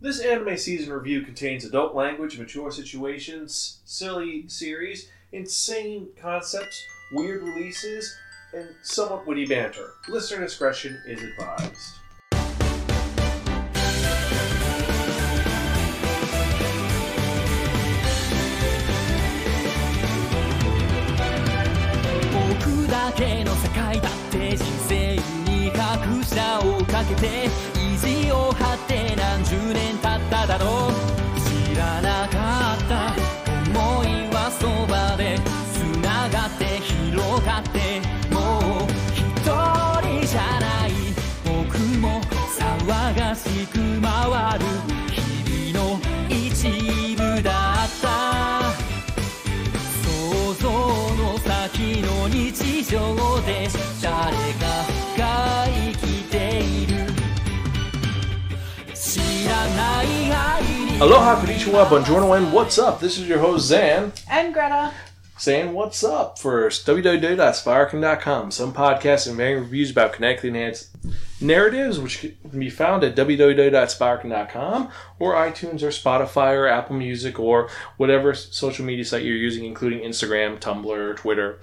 This anime season review contains adult language, mature situations, silly series, insane concepts, weird releases, and somewhat witty banter. Listener discretion is advised.「僕だけの世界だって人生に拍車をかけて意地を張って何十年経 っただろう」「知らなかった思いはそばで繋がって広がってもう一人じゃない。僕も騒がしく回る日々の一部だった」想像の先の日常で誰か Aloha, konnichiwa, buongiorno, and what's up? This is your host, Xan, And Greta. saying what's up for www.spiraken.com. Some podcasts and varying reviews about kinetically enhanced narratives, which can be found at www.spiraken.com or iTunes or Spotify or Apple Music or whatever social media site you're using, including Instagram, Tumblr, Twitter.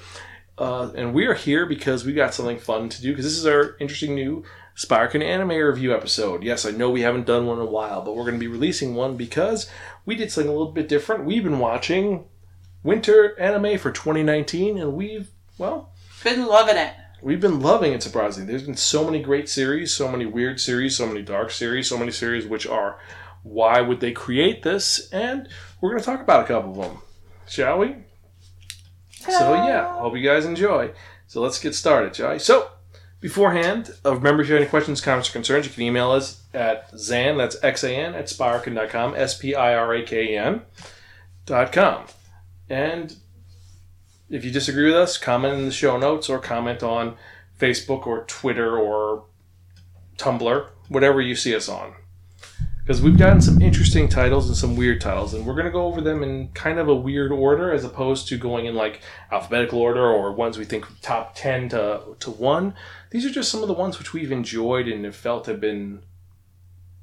Uh, and we are here because we got something fun to do because this is our interesting new Spiraken anime review episode. Yes, I know we haven't done one in a while, but we're going to be releasing one because we did something a little bit different. We've been watching winter anime for 2019, and we've, well, Been loving it. we've been loving it surprisingly. There's been so many great series, so many weird series, so many dark series, so many series which are why would they create this? And we're going to talk about a couple of them, shall we? So yeah, hope you guys enjoy. So let's get started, shall we? So beforehand, remember if you have any questions, comments, or concerns, you can email us at Xan, that's X-A-N, at spiraken.com, S-P-I-R-A-K-E-N dot com. And if you disagree with us, comment in the show notes or comment on Facebook or Twitter or Tumblr, whatever you see us on. Because we've gotten some interesting titles and some weird titles, and we're going to go over them in kind of a weird order as opposed to going in like alphabetical order or ones we think top 10 to, to 1. These are just some of the ones which we've enjoyed and have felt have been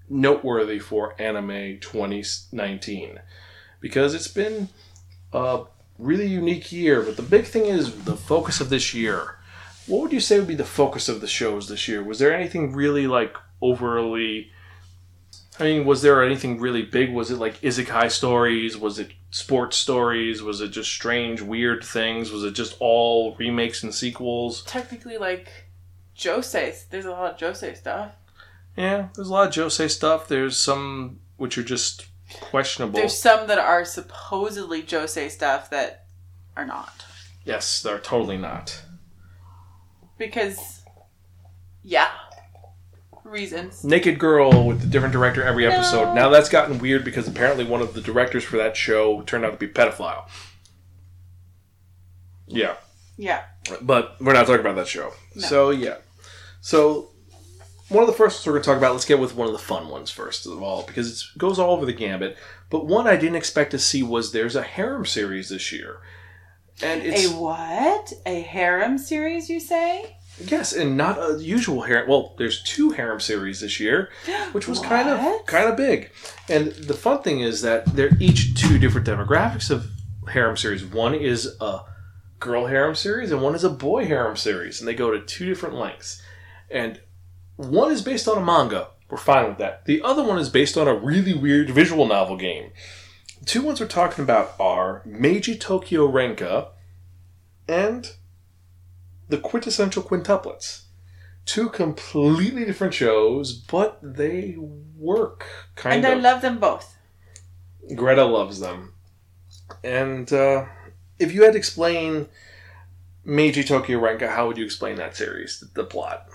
noteworthy for anime 2019. Because it's been a really unique year, but the big thing is the focus of this year. What would you say would be the focus of the shows this year? Was there anything really like overly I mean, was there anything really big? Was it like isekai stories? Was it sports stories? Was it just strange, weird things? Was it just all remakes and sequels? Technically, like, josei, There's a lot of josei stuff. Yeah, there's a lot of josei stuff. There's some which are just questionable. There's some that are supposedly josei stuff that are not. Yes, they're totally not. Because, yeah. Reasons. Naked Girl with a different director every episode. No. Now that's gotten weird because apparently one of the directors for that show turned out to be pedophile. Yeah, Yeah. but we're not talking about that show. No. So yeah, so one of the first ones we're going to talk about. Let's get with one of the fun ones first of all because it goes all over the gambit. But one I didn't expect to see was there's a harem series this year, and it's A what? A harem series, you say? Yes, and not a usual harem. Well, there's two harem series this year. which was kind of What? kind of big. And the fun thing is that they're each two different demographics of harem series. One is a girl harem series, and one is a boy harem series, and they go to two different lengths. And one is based on a manga. We're fine with that. The other one is based on a really weird visual novel game. The two ones we're talking about are Meiji Tokyo Renka and the quintessential quintuplets two completely different shows, but they work kind of. and I love them both. Greta loves them, and uh, if you had to explain Meiji Tokyo Renka, how would you explain that series, the, the plot?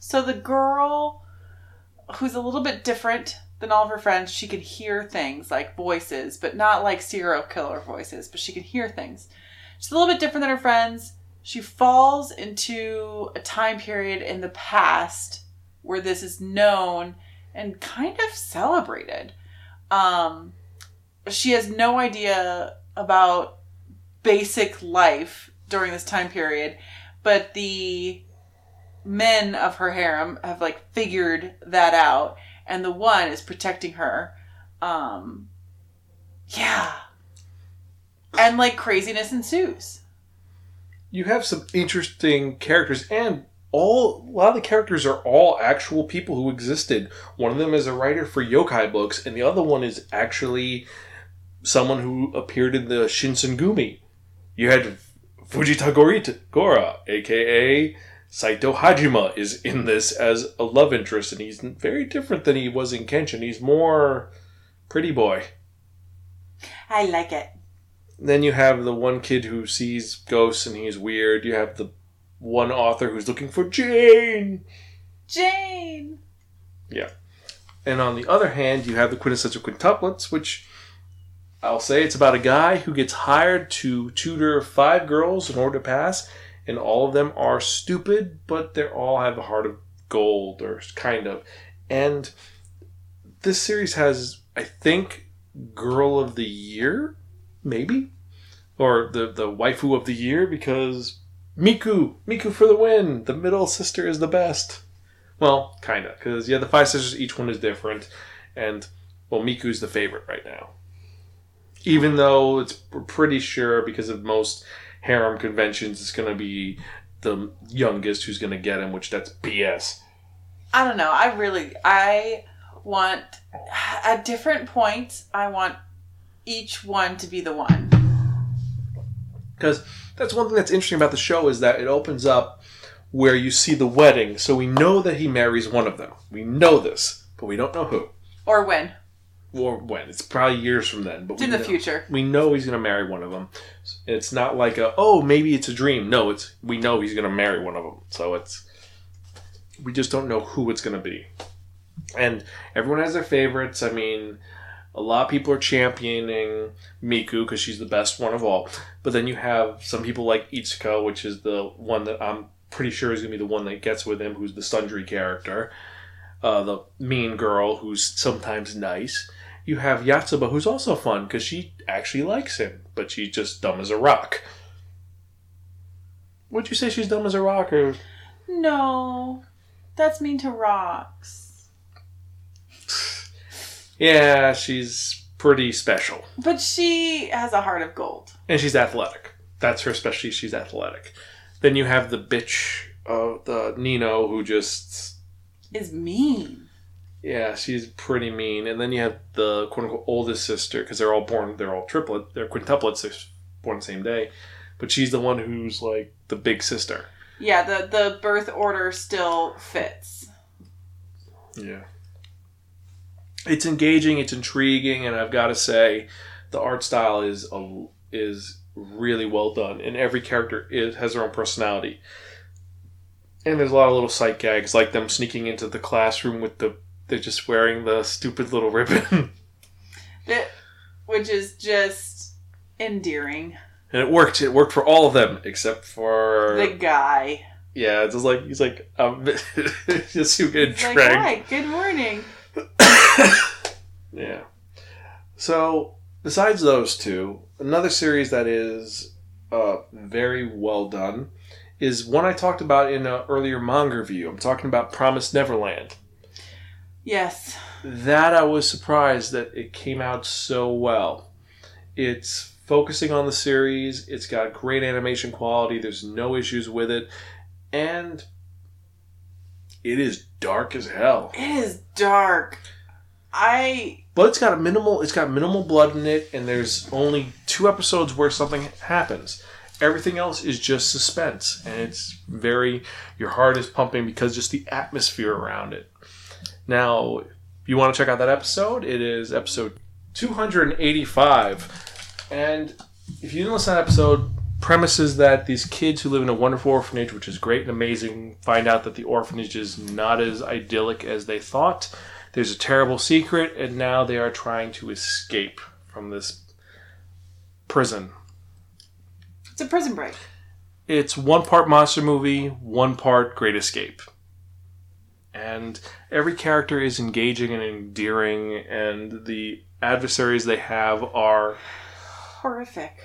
So the girl who's a little bit different than all of her friends, she can hear things like voices, but not like serial killer voices, but she can hear things. She's a little bit different than her friends. She falls into a time period in the past where this is known and kind of celebrated. Um, she has no idea about basic life during this time period, but the men of her harem have like figured that out, and the one is protecting her. Um, yeah, and like craziness ensues. You have some interesting characters, and all a lot of the characters are all actual people who existed. One of them is a writer for yokai books, and the other one is actually someone who appeared in the Shinsengumi. You had Fujitagorita Gora, aka Saito Hajime, is in this as a love interest, and he's very different than he was in Kenshin. He's more pretty boy. I like it. Then you have the one kid who sees ghosts and he's weird. You have the one author who's looking for Jane. Jane. Yeah. And on the other hand, you have the quintessential quintuplets, which I'll say it's about a guy who gets hired to tutor five girls in order to pass, and all of them are stupid, but they all have a heart of gold, or kind of. And this series has, I think, Girl of the Year, maybe? Or the, the waifu of the year, because Miku! Miku for the win! The middle sister is the best. Well, kind of, because yeah, the five sisters, each one is different, and well, Miku's the favorite right now. Even though it's pretty sure because of most harem conventions, it's going to be the youngest who's going to get him, which that's BS. I don't know. I really I want at different points. I want each one to be the one. Because that's one thing that's interesting about the show is that it opens up where you see the wedding, so we know that he marries one of them. We know this, but we don't know who Or when or when. It's probably years from then, but it's in the know. future. we know he's going to marry one of them. It's not like a oh maybe it's a dream. No, it's we know he's going to marry one of them. So it's we just don't know who it's going to be. And everyone has their favorites. I mean, a lot of people are championing Miku because she's the best one of all. But then you have some people like Itsuki, which is the one that I'm pretty sure is going to be the one that gets with him, who's the tsundere character. Uh, the mean girl who's sometimes nice. You have Yotsuba, who's also fun because she actually likes him, but she's just dumb as a rock. Would you say she's dumb as a rock, or No, that's mean to rocks. yeah, she's pretty special, But she has a heart of gold. and she's athletic. That's her specialty. She's athletic. Then you have the bitch, uh, the Nino, who just Is mean. Yeah, she's pretty mean. And then you have the quote unquote oldest sister because they're all born, they're all triplet, they're quintuplets, they're born the same day, but she's the one who's like the big sister. Yeah, the the birth order still fits. Yeah. It's engaging, it's intriguing, and I've got to say, the art style is a, is really well done, and every character is, has their own personality. And there's a lot of little sight gags, like them sneaking into the classroom with the they're just wearing the stupid little ribbon, It, which is just endearing. and it worked. It worked for all of them except for The guy. yeah. It's just like he's like um, just you get He's like, hi, good morning. Yeah. So, besides those two, another series that is uh, very well done is one I talked about in an earlier manga review. I'm talking about Promised Neverland. Yes. That I was surprised that it came out so well. It's focusing on the series, it's got great animation quality, there's no issues with it, and it is dark as hell. It is dark. I But it's got a minimal. It's got minimal blood in it, and there's only two episodes where something happens. Everything else is just suspense, and it's very. Your heart is pumping because just the atmosphere around it. Now, if you want to check out that episode, it is episode 285, and if you didn't listen to that episode, premises that these kids who live in a wonderful orphanage, which is great and amazing, find out that the orphanage is not as idyllic as they thought. There's a terrible secret, and now they are trying to escape from this prison. it's a prison break. It's one part monster movie, one part Great Escape. And every character is engaging and endearing, and the adversaries they have are Horrific.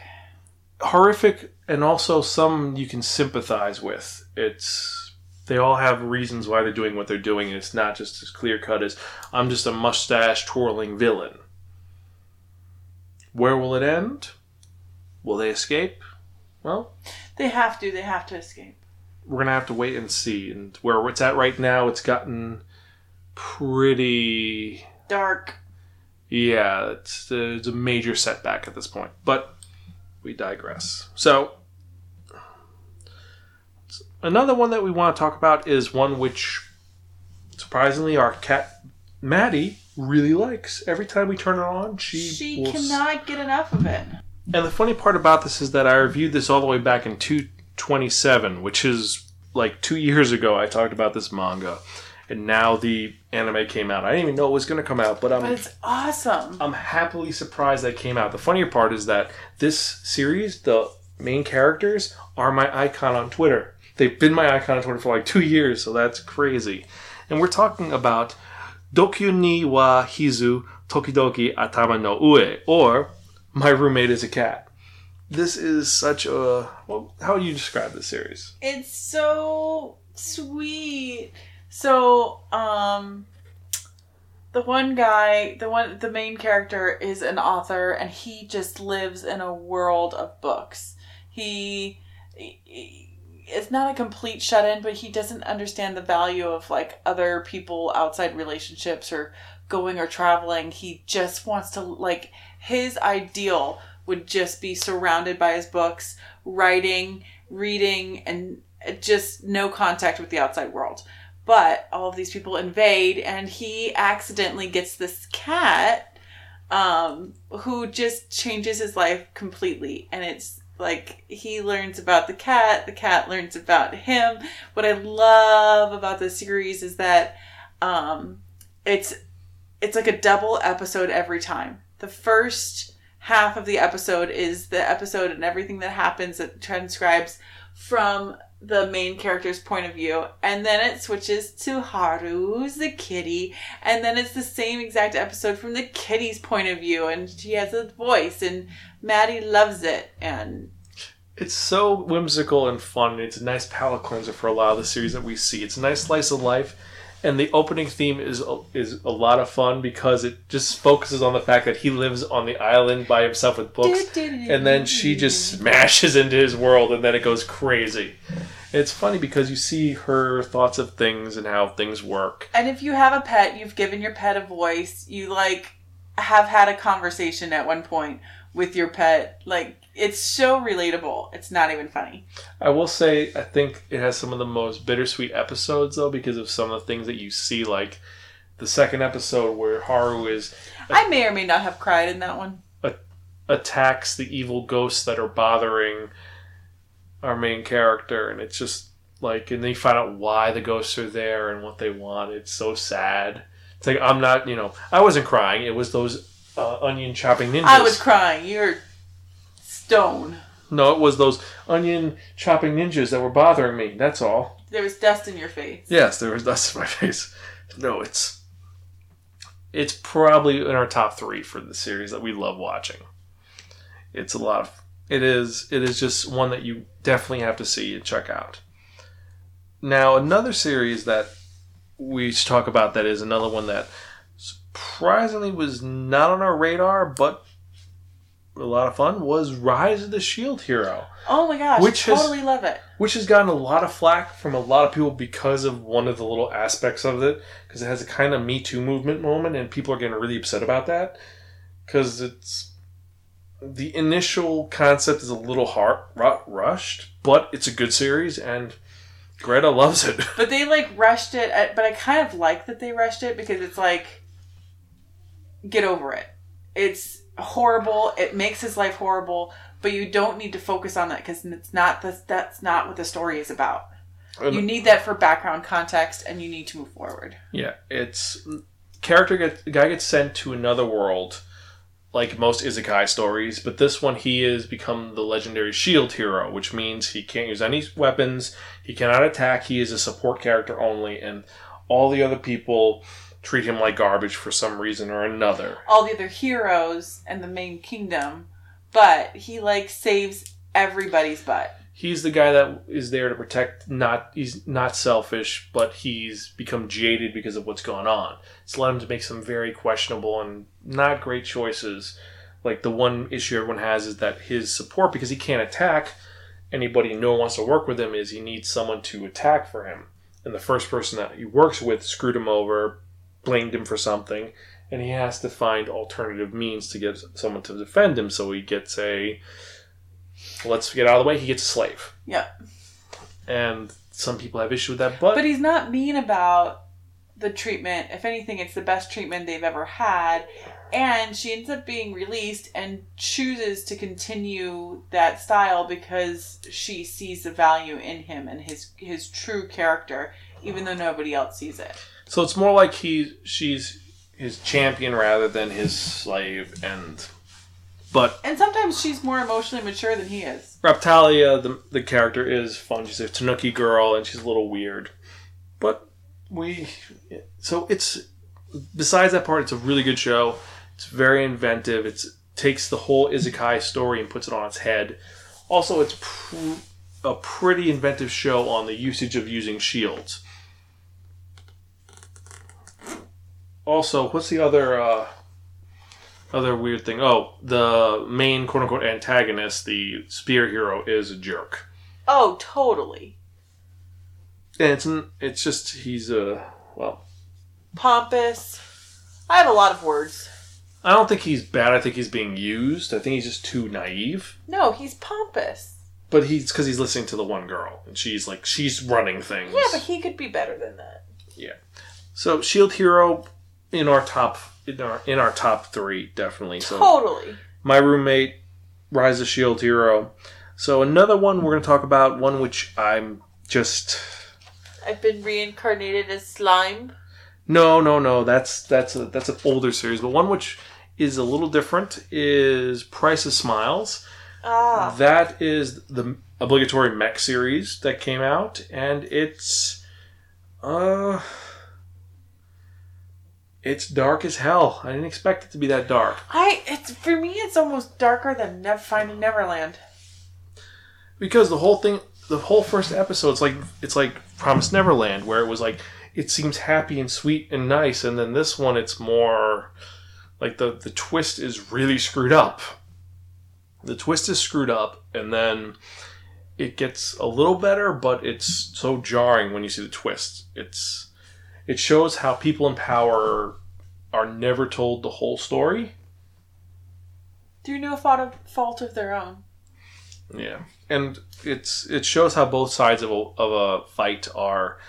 horrific and also some you can sympathize with. It's they all have reasons why they're doing what they're doing, and it's not just as clear cut as I'm just a mustache twirling villain. Where will it end? Will they escape? Well, They have to. They have to escape. We're gonna have to wait and see. And where it's at right now, it's gotten pretty. Dark. Yeah, it's, it's a major setback at this point. But we digress. So, another one that we want to talk about is one which, surprisingly, our cat Maddie really likes. Every time we turn it on, she She s- cannot get enough of it. and the funny part about this is that I reviewed this all the way back in 227, which is like two years ago. I talked about this manga, and now the anime came out. I didn't even know it was going to come out, but I'm But it's awesome. I'm happily surprised that it came out. The funnier part is that this series, the main characters, are my icon on Twitter. They've been my icon on Twitter for like two years, so that's crazy. And we're talking about Dokyonin wa Hiza Tokidoki Atama no Ue, or My Roommate is a Cat. This is such a. Well, how would you describe this series? It's so sweet. So, um the one guy, the one the main character is an author and he just lives in a world of books. He, he it's not a complete shut in, but he doesn't understand the value of like other people outside relationships or going or traveling. He just wants to like his ideal would just be surrounded by his books, writing, reading, and just no contact with the outside world. But all of these people invade, and he accidentally gets this cat um, who just changes his life completely. And it's like he learns about the cat, the cat learns about him. What I love about this series is that um, it's it's like a double episode every time. The first half of the episode is the episode and everything that happens that transcribes from the main character's point of view. And then it switches to Haru who's the kitty. And then it's the same exact episode from the kitty's point of view. And she has a voice and Maddie loves it. And It's so whimsical and fun. And it's a nice palate cleanser for a lot of the series that we see. It's a nice slice of life, and the opening theme is is a lot of fun because it just focuses on the fact that he lives on the island by himself with books, and then she just smashes into his world, and then it goes crazy. It's funny because you see her thoughts of things and how things work. And if you have a pet, you've given your pet a voice. You like have had a conversation at one point with your pet. Like it's so relatable. It's not even funny. I will say, I think it has some of the most bittersweet episodes though, because of some of the things that you see, like the second episode where Haru is I may or may not have cried in that one. attacks the evil ghosts that are bothering our main character and it's just like and then you find out why the ghosts are there and what they want it's so sad it's like i'm not you know i wasn't crying it was those uh, onion chopping ninjas I was crying. You're stone. no it was those onion chopping ninjas that were bothering me that's all There was dust in your face. yes there was dust in my face no it's it's probably in our top three for the series that we love watching it's a lot of it is it is just one that you definitely have to see and check out now another series that we should talk about that is another one that surprisingly was not on our radar but a lot of fun was rise of the shield hero Oh my gosh, Which has- totally love it. which has gotten a lot of flack from a lot of people because of one of the little aspects of it because it has a kind of me too movement moment and people are getting really upset about that because it's the initial concept is a little hard ru- rushed but it's a good series and greta loves it But they like rushed it. At, but I kind of like that they rushed it because it's like, get over it. It's horrible. It makes his life horrible. But you don't need to focus on that because it's not the, that's not what the story is about. And- You need that for background context, and you need to move forward. Yeah, it's character get guy gets sent to another world, like most isekai stories. But this one, he has become the legendary shield hero, which means he can't use any weapons. He cannot attack. He is a support character only, and all the other people treat him like garbage for some reason or another. All the other heroes and the main kingdom, but he like saves everybody's butt. he's the guy that is there to protect. Not he's not selfish, but he's become jaded because of what's going on. It's led him to make some very questionable and not great choices. Like the one issue everyone has is that his support, because he can't attack anybody, no one wants to work with him, is he needs someone to attack for him. And the first person that he works with screwed him over, blamed him for something, and he has to find alternative means to get someone to defend him. So he gets a let's get out of the way. He gets a slave, Yeah. and some people have issue with that. But, But he's not mean about the treatment. If anything, it's the best treatment they've ever had. And she ends up being released and chooses to continue that style because she sees the value in him and his his true character, even though nobody else sees it. so it's more like he she's his champion rather than his slave. And but And sometimes she's more emotionally mature than he is. Raphtalia, the the character is fun. She's a Tanuki girl, and she's a little weird. But we, so it's besides that part, it's a really good show. It's very inventive. It's takes the whole isekai story and puts it on its head. Also, it's pr- a pretty inventive show on the usage of using shields. Also, what's the other uh, other weird thing? Oh, the main quote unquote antagonist, the spear hero, is a jerk. Oh, totally. And it's it's just he's a well. Pompous. I have a lot of words. I don't think he's bad. I think he's being used. I think he's just too naive. No, he's pompous. But he's because he's listening to the one girl, and she's like she's running things. Yeah, but he could be better than that. Yeah. So Shield Hero in our top in our in our top three definitely. So Totally. my roommate, Rise of Shield Hero. So another one we're going to talk about one which I'm just I've been reincarnated as slime. no no no that's that's a, that's an older series, but one which is a little different is Price of Smiles. Ah. That is the obligatory mech series that came out, and it's uh, it's dark as hell. I didn't expect it to be that dark I it's for me it's almost darker than Never Finding Neverland. because the whole thing, the whole first episode, it's like it's like Promise Neverland, where it was like it seems happy and sweet and nice, and then this one, it's more like the the twist is really screwed up. The twist is screwed up, and then it gets a little better, but it's so jarring when you see the twist. It's it shows how people in power are never told the whole story. Through no fault of, fault of their own. Yeah, and it's it shows how both sides of a, of a fight are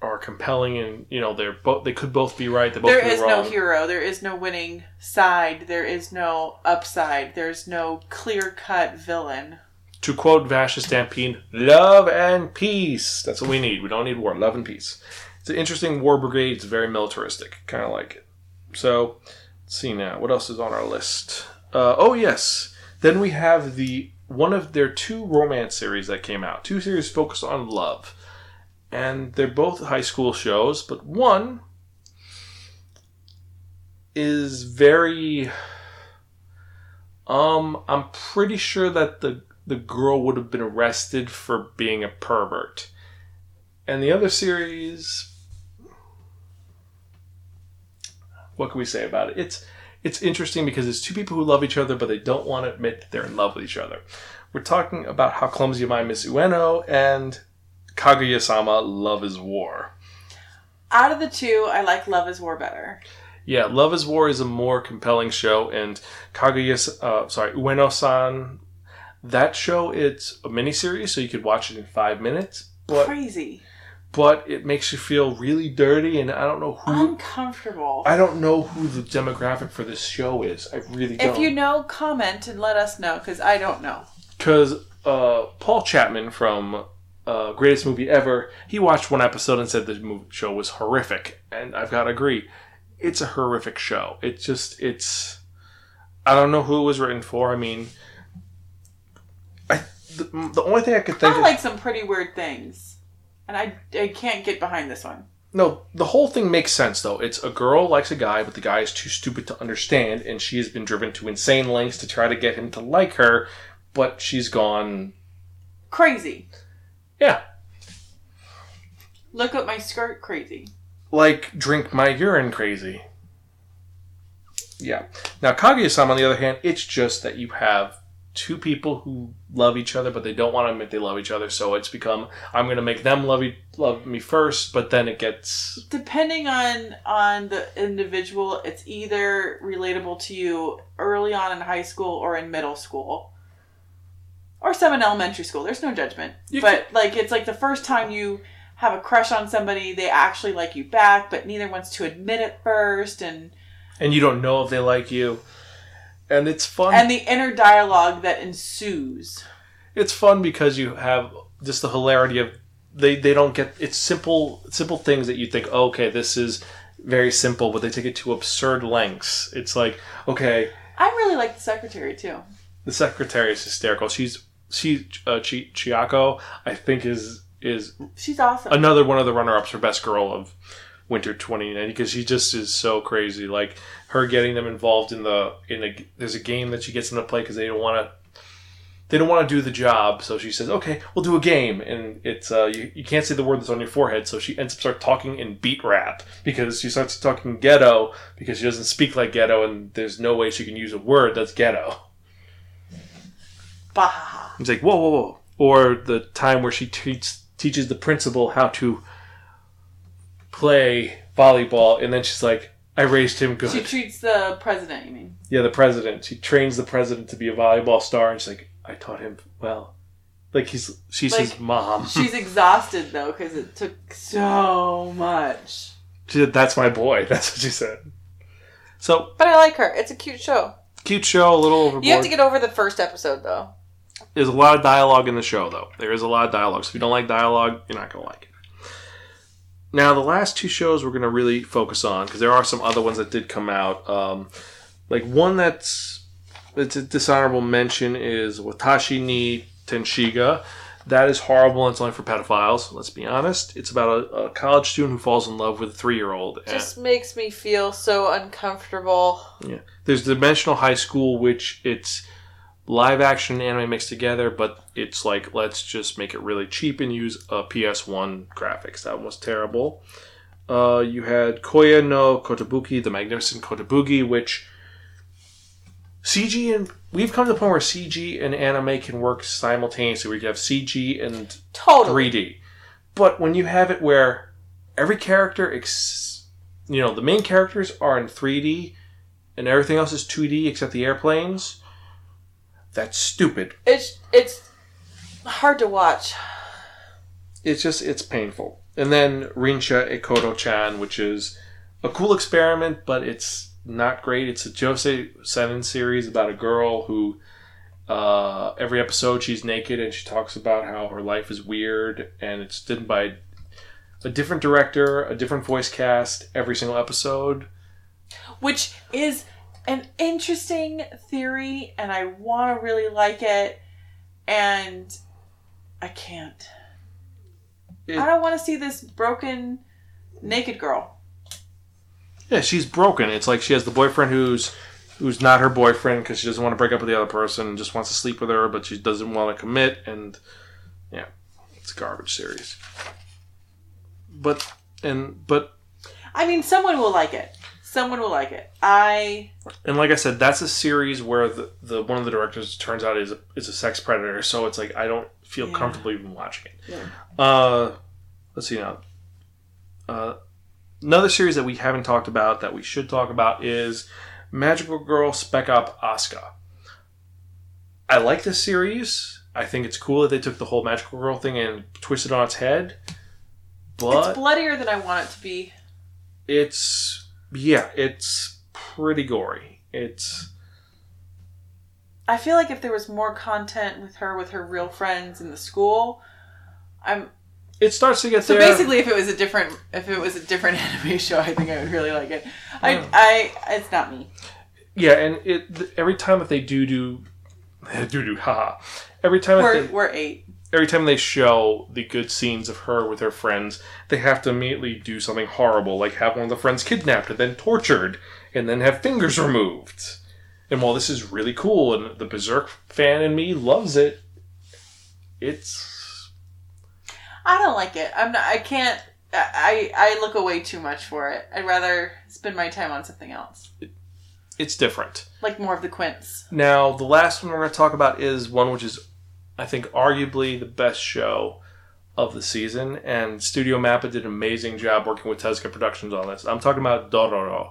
are compelling, and you know they're both they could both be right. They both There is wrong. no hero. There is no winning side. There is no upside. There's no clear cut villain. To quote Vash Stampede, "Love and peace." That's what we need. We don't need war. Love and peace. It's an interesting war brigade. It's very militaristic. Kind of like it. So, let's see now. What else is on our list? Uh, oh yes. Then we have the one of their two romance series that came out. Two series focused on love, and they're both high school shows. But one is very. Um, I'm pretty sure that the the girl would have been arrested for being a pervert. And the other series what can we say about it? It's it's interesting because it's two people who love each other but they don't want to admit that they're in love with each other. We're talking about how clumsy I Miss Ueno and Kaguya-sama Love is War. Out of the two, I like Love is War better. Yeah, Love is War is a more compelling show, and Kaguya, uh, sorry, Ueno-san, that show it's a miniseries, so you could watch it in five minutes, but Crazy. but it makes you feel really dirty, and I don't know who Uncomfortable. I don't know who the demographic for this show is. I really don't. if you know, comment and let us know because I don't know. because uh, Paul Chapman from uh, Greatest Movie Ever, he watched one episode and said the movie show was horrific, and I've got to agree, it's a horrific show. It's just it's I don't know who it was written for. I mean, the, the only thing I could think I of like some pretty weird things, and I I can't get behind this one. No, the whole thing makes sense though. It's a girl likes a guy, but the guy is too stupid to understand, and she has been driven to insane lengths to try to get him to like her, but she's gone. Crazy. Yeah, Look up my skirt crazy. like drink my urine crazy. Yeah. Now Kaguya-sama, on the other hand, it's just that you have two people who love each other, but they don't want to admit they love each other. So it's become I'm going to make them love e- love me first, but then it gets Depending on on the individual, it's either relatable to you early on in high school or in middle school. Or some in elementary school. There's no judgment. You but like it's like the first time you have a crush on somebody, they actually like you back, but neither wants to admit it first and and you don't know if they like you. And it's fun. and the inner dialogue that ensues. it's fun because you have just the hilarity of they they don't get it's simple simple things that you think oh, okay this is very simple but they take it to absurd lengths it's like okay I really like the secretary too. the secretary is hysterical she's she uh, Chi- Chiako I think is is She's awesome. another one of the runner-ups for best girl of winter 2090 because she just is so crazy. Like her getting them involved in the in a there's a game that she gets them to play because they don't want to they don't want to do the job. So she says okay we'll do a game. And it's uh you, you can't say the word that's on your forehead. So she ends up start talking in beat rap because she starts talking ghetto because she doesn't speak like ghetto and there's no way she can use a word that's ghetto. Bah. He's like, whoa, whoa, whoa. Or the time where she teach, teaches the principal how to play volleyball, and then she's like, I raised him good. She treats the president, you mean? yeah, the president. She trains the president to be a volleyball star, and she's like, I taught him well. Like he's she's his mom. She's exhausted though because it took so much. She said, "That's my boy." That's what she said. So But I like her. It's a cute show. cute show, a little overboard. You have to get over the first episode though. There's a lot of dialogue in the show, though. There is a lot of dialogue. So if you don't like dialogue, you're not going to like it. Now, the last two shows we're going to really focus on, because there are some other ones that did come out. Um, like one that's it's a dishonorable mention is Watashi ni Tenshiga. That is horrible and it's only for pedophiles, let's be honest. It's about a, a college student who falls in love with a three year old. Just makes me feel so uncomfortable. Yeah. There's Dimensional High School, which it's live action and anime mixed together, but it's like let's just make it really cheap and use a PS1 graphics. That was terrible. Uh, you had Koya no Kotobuki, the Magnificent Kotobuki, which CG and we've come to the point where CG and anime can work simultaneously. Where you have CG and Totally. 3D. But when you have it where every character, ex- you know, the main characters are in 3D and everything else is 2D except the airplanes, that's stupid. It's it's hard to watch. It's just, it's painful. And then Rinshi Ekoda chan, which is a cool experiment, but it's not great. It's a Josei Seven series about a girl who. Uh, every episode she's naked and she talks about how her life is weird and it's done by a different director, a different voice cast every single episode. which is an interesting theory and I want to really like it and I can't. It- I don't want to see this broken naked girl. Yeah, she's broken. It's like she has the boyfriend who's who's not her boyfriend because she doesn't want to break up with the other person and just wants to sleep with her, but she doesn't want to commit. And yeah, it's a garbage series. But and but I mean, someone will like it. Someone will like it. I and like I said, that's a series where the, the one of the directors turns out is a, is a sex predator. So it's like I don't feel Yeah. comfortable even watching it. Yeah. Uh, let's see now. Uh, another series that we haven't talked about that we should talk about is Magical Girl Spec Op Asuka. I like this series. I think it's cool that they took the whole Magical Girl thing and twisted it on its head. But it's bloodier than I want it to be. it's yeah, it's pretty gory. It's I feel like if there was more content with her with her real friends in the school, I'm it starts to get so there. basically if it was a different if it was a different anime show, I think I would really like it. Yeah. I I it's not me. yeah, and it every time that they do do do do haha. Every time We're they, we're eight. Every time they show the good scenes of her with her friends, they have to immediately do something horrible, like have one of the friends kidnapped and then tortured, and then have fingers removed. And while this is really cool and the Berserk fan in me loves it, it's I don't like it. I'm not. I can't. I I look away too much for it. I'd rather spend my time on something else, it's different. like more of the Quints. Now, the last one we're going to talk about is one which is, I think, arguably the best show of the season, and Studio Mappa did an amazing job working with Tezuka Productions on this. I'm talking about Dororo.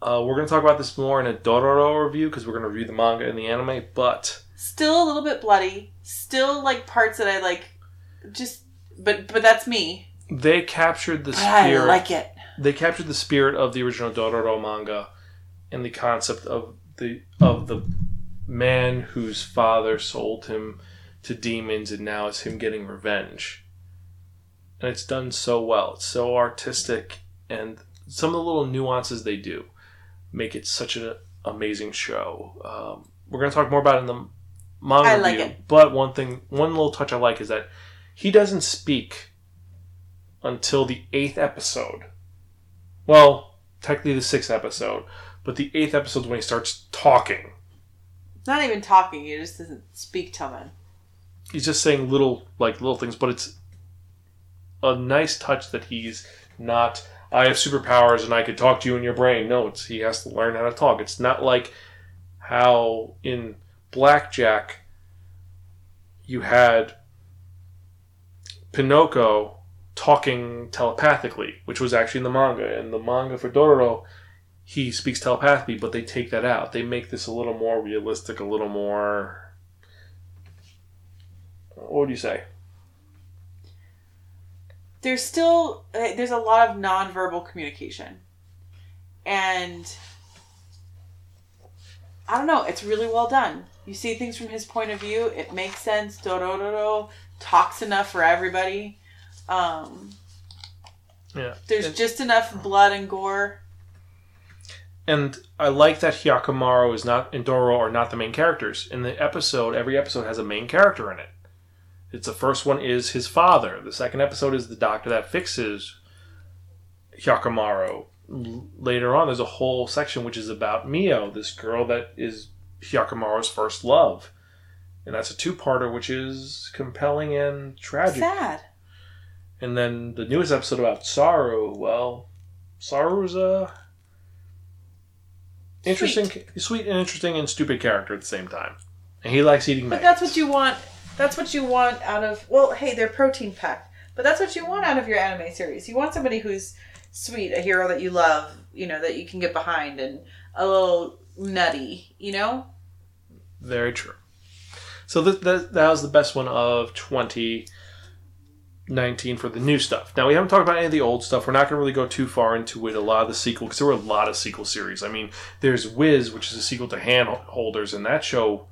Uh, we're going to talk about this more in a Dororo review because we're going to review the manga and the anime, but Still a little bit bloody. Still like parts that I like. Just, but but that's me. they captured the But I like it. they captured the spirit of the original Dororo manga and the concept of the of the man whose father sold him to demons and now it's him getting revenge. And it's done so well. It's so artistic and some of the little nuances they do make it such an amazing show. Um, we're going to talk more about it in the manga I like review, it. but one thing one little touch I like is that he doesn't speak until the eighth episode. Well, technically the sixth episode, but the eighth episode is when he starts talking. Not even talking. He just doesn't speak till then. He's just saying little like little things, but it's a nice touch that he's not. I have superpowers and I could talk to you in your brain. No, it's he has to learn how to talk. It's not like how in Blackjack you had Pinocchio talking telepathically, which was actually in the manga. In the manga for Dororo, he speaks telepathically, but they take that out. They make this a little more realistic, a little more. What would you say? There's still uh, there's a lot of nonverbal communication, and I don't know. It's really well done. You see things from his point of view. It makes sense. Dororo talks enough for everybody. Um, Yeah. there's And- just enough blood and gore. And I like that Hyakkimaru is not and Doro are not the main characters. In the episode, every episode has a main character in it. It's the first one is his father. The second episode is the doctor that fixes Hyakkimaru. L- Later on, there's a whole section which is about Mio, this girl that is Hyakkimaru's first love. And that's a two-parter, which is compelling and tragic. Sad. And then the newest episode about Saru, well, Saru's a interesting, sweet. and interesting and stupid character at the same time. And he likes eating But maggots. that's what you want. That's what you want out of. Well, hey, they're protein packed. But that's what you want out of your anime series. You want somebody who's sweet, a hero that you love, you know, that you can get behind, and a little nutty, you know. Very true. So th- th- that was the best one of 2019 for the new stuff. Now we haven't talked about any of the old stuff. We're not going to really go too far into it. A lot of the sequel because there were a lot of sequel series. I mean, there's Wiz, which is a sequel to Hand Holders, and that show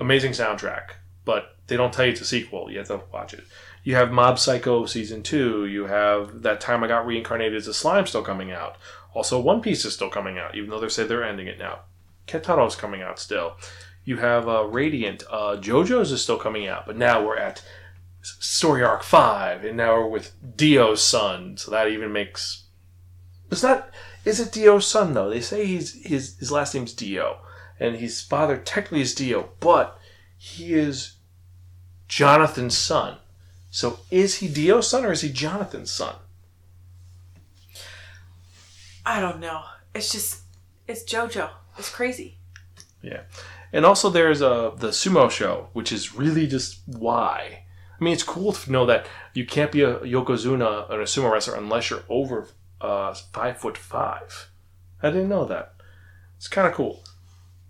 amazing soundtrack, but they don't tell you it's a sequel. You have to watch it. You have Mob Psycho season two. You have that time I got reincarnated as a slime still coming out. Also, One Piece is still coming out, even though they say they're ending it now. Kentaro's coming out still. You have uh, Radiant. Uh, JoJo's is still coming out, but now we're at Story Arc 5, and now we're with Dio's son, so that even makes. It's not. Is it Dio's son, though? They say he's his, his last name's Dio, and his father technically is Dio, but he is Jonathan's son. So is he Dio's son or is he Jonathan's son? I don't know. It's just, it's JoJo. It's crazy. Yeah. And also, there's uh, the sumo show, which is really just why. I mean, it's cool to know that you can't be a yokozuna or a sumo wrestler unless you're over uh, five foot five. I didn't know that. It's kind of cool.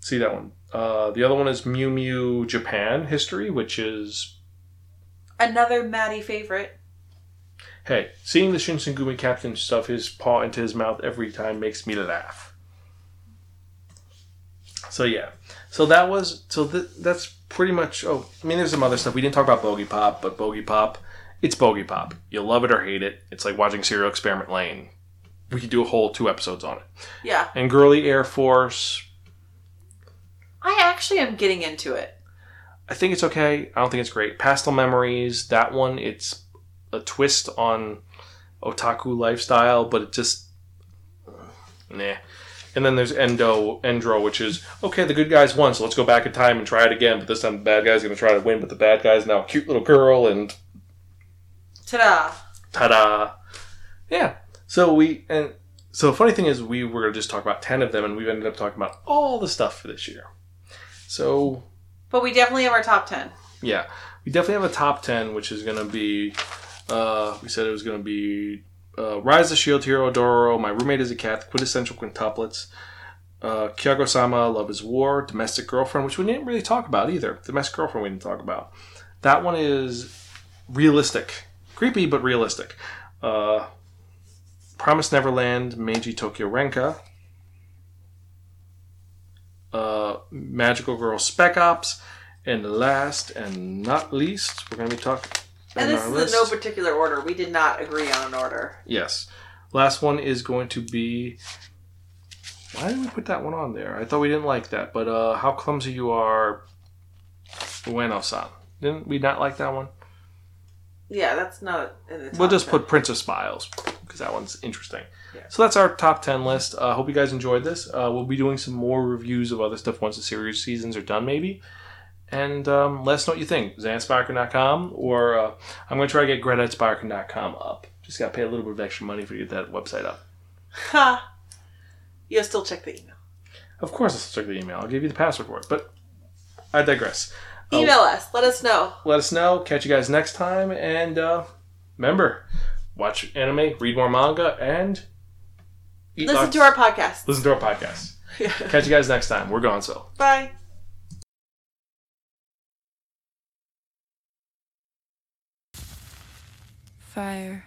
See that one. Uh, the other one is Mew Mew Japan history, which is Another Maddie favorite. hey, seeing the Shinsengumi captain stuff his paw into his mouth every time makes me laugh. So yeah, so that was so th- that's pretty much. Oh, I mean, there's some other stuff we didn't talk about. Boogiepop, but Boogiepop, it's Boogiepop. You love it or hate it. It's like watching Serial Experiment Lain. We could do a whole two episodes on it. Yeah. And Girly Air Force, I actually am getting into it. I think it's okay. I don't think it's great. Pastel Memories, that one, it's a twist on otaku lifestyle, but it just nah. And then there's Endo, Endro, which is okay. The good guys won, so let's go back in time and try it again. But this time, the bad guy's going to try to win. But the bad guy's now a cute little girl, and Ta-da! ta-da! Yeah. So we and so the funny thing is, we were going to just talk about ten of them, and we've ended up talking about all the stuff for this year. So But we definitely have our top ten. yeah, we definitely have a top ten, which is going to be. Uh, we said it was going to be uh, Rise of the Shield Hero Dororo, My Roommate is a Cat, Quintessential Quintuplets, uh, Kaguya Sama, Love is War, Domestic Girlfriend, which we didn't really talk about either. Domestic Girlfriend we didn't talk about. That one is realistic, creepy but realistic. Uh, Promise Neverland, Meiji Tokyo Renka, uh, Magical Girl Spec Ops, and last and not least, we're going to be talking. And this is list- in no particular order. We did not agree on an order. Yes. Last one is going to be. Why did we put that one on there? I thought we didn't like that, but uh, how clumsy you are, Ueno-san. Didn't we not like that one? Yeah, that's not in the we'll just 10. put Price of Smiles because that one's interesting. Yeah. So that's our top ten list. I uh, hope you guys enjoyed this. Uh, we'll be doing some more reviews of other stuff once the series seasons are done, maybe. And um, let us know what you think. XanSpiraken.com or uh, I'm going to try to get Spiraken.com up. Just got to pay a little bit of extra money for you to get that website up. Ha! You'll still check the email. Of course, I'll still check the email. I'll give you the password for it. But I digress. Oh, Email us. Let us know. let us know. Catch you guys next time. And uh, remember, watch anime, read more manga, and eat Listen lots- to our podcast. listen to our podcast. Catch you guys next time. We're gone so. Bye. Fire.